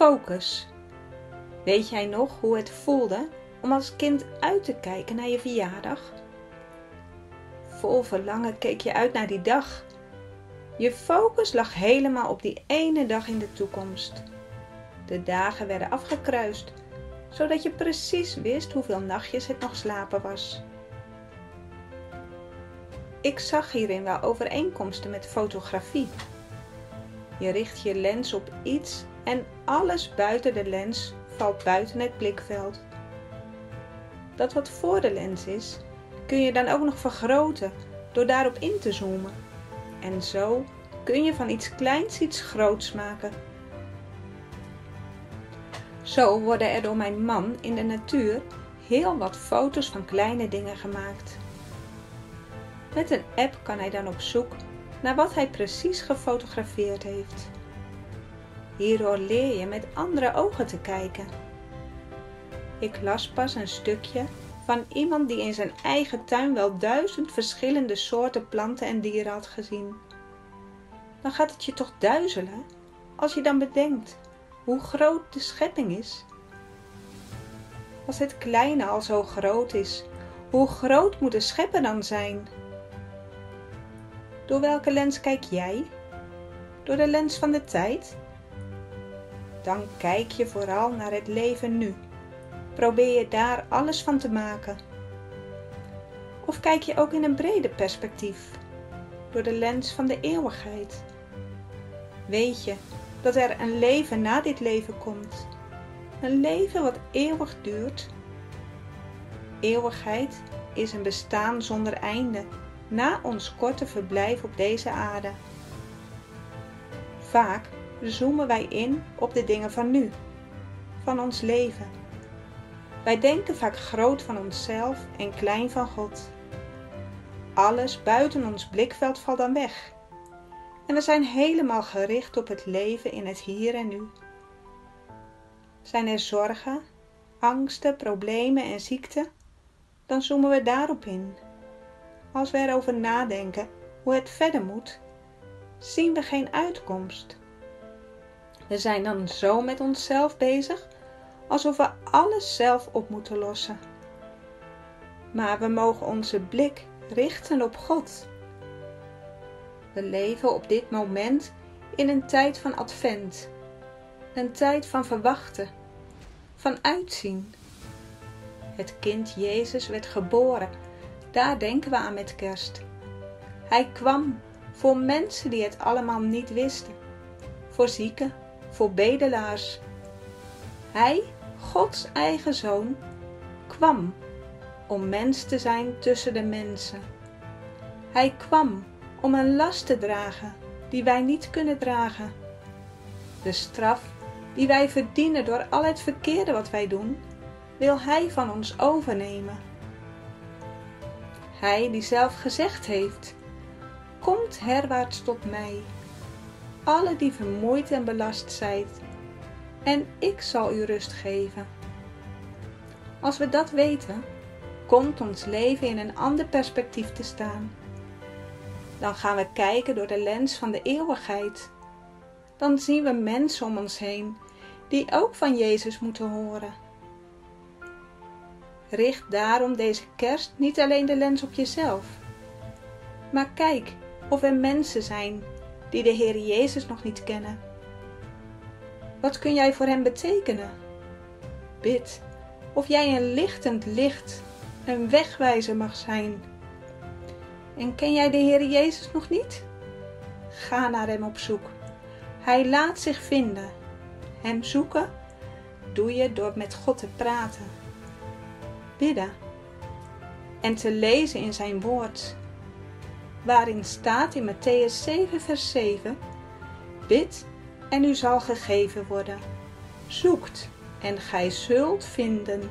Focus. Weet jij nog hoe het voelde om als kind uit te kijken naar je verjaardag? Vol verlangen keek je uit naar die dag. Je focus lag helemaal op die ene dag in de toekomst. De dagen werden afgekruist, zodat je precies wist hoeveel nachtjes het nog slapen was. Ik zag hierin wel overeenkomsten met fotografie. Je richt je lens op iets en alles buiten de lens valt buiten het blikveld. Dat wat voor de lens is, kun je dan ook nog vergroten door daarop in te zoomen. En zo kun je van iets kleins iets groots maken. Zo worden er door mijn man in de natuur heel wat foto's van kleine dingen gemaakt. Met een app kan hij dan op zoek naar wat hij precies gefotografeerd heeft. Hierdoor leer je met andere ogen te kijken. Ik las pas een stukje van iemand die in zijn eigen tuin wel duizend verschillende soorten planten en dieren had gezien. Dan gaat het je toch duizelen als je dan bedenkt hoe groot de schepping is. Als het kleine al zo groot is, hoe groot moet de schepper dan zijn? Door welke lens kijk jij? Door de lens van de tijd? Dan kijk je vooral naar het leven nu. Probeer je daar alles van te maken. Of kijk je ook in een breder perspectief, door de lens van de eeuwigheid? Weet je dat er een leven na dit leven komt? Een leven wat eeuwig duurt? Eeuwigheid is een bestaan zonder einde na ons korte verblijf op deze aarde. Vaak zoomen wij in op de dingen van nu, van ons leven. Wij denken vaak groot van onszelf en klein van God. Alles buiten ons blikveld valt dan weg. En we zijn helemaal gericht op het leven in het hier en nu. Zijn er zorgen, angsten, problemen en ziekten, dan zoomen we daarop in als we erover nadenken hoe het verder moet, zien we geen uitkomst. We zijn dan zo met onszelf bezig alsof we alles zelf op moeten lossen. Maar we mogen onze blik richten op God. We leven op dit moment in een tijd van advent, een tijd van verwachten, van uitzien. Het kind Jezus werd geboren daar denken we aan met kerst. Hij kwam voor mensen die het allemaal niet wisten, voor zieken, voor bedelaars. Hij, Gods eigen zoon, kwam om mens te zijn tussen de mensen. Hij kwam om een last te dragen die wij niet kunnen dragen. De straf die wij verdienen door al het verkeerde wat wij doen, wil Hij van ons overnemen. Hij die zelf gezegd heeft: Komt herwaarts tot mij, alle die vermoeid en belast zijt, en ik zal u rust geven. Als we dat weten, komt ons leven in een ander perspectief te staan. Dan gaan we kijken door de lens van de eeuwigheid. Dan zien we mensen om ons heen die ook van Jezus moeten horen Richt daarom deze kerst niet alleen de lens op jezelf. Maar kijk of er mensen zijn die de Heer Jezus nog niet kennen. Wat kun jij voor hen betekenen? Bid of jij een lichtend licht, een wegwijzer mag zijn. En ken jij de Heer Jezus nog niet? Ga naar Hem op zoek. Hij laat zich vinden. Hem zoeken doe je door met God te praten bidden en te lezen in zijn woord, waarin staat in Matthäus 7, vers 7: Bid en u zal gegeven worden. Zoekt en gij zult vinden.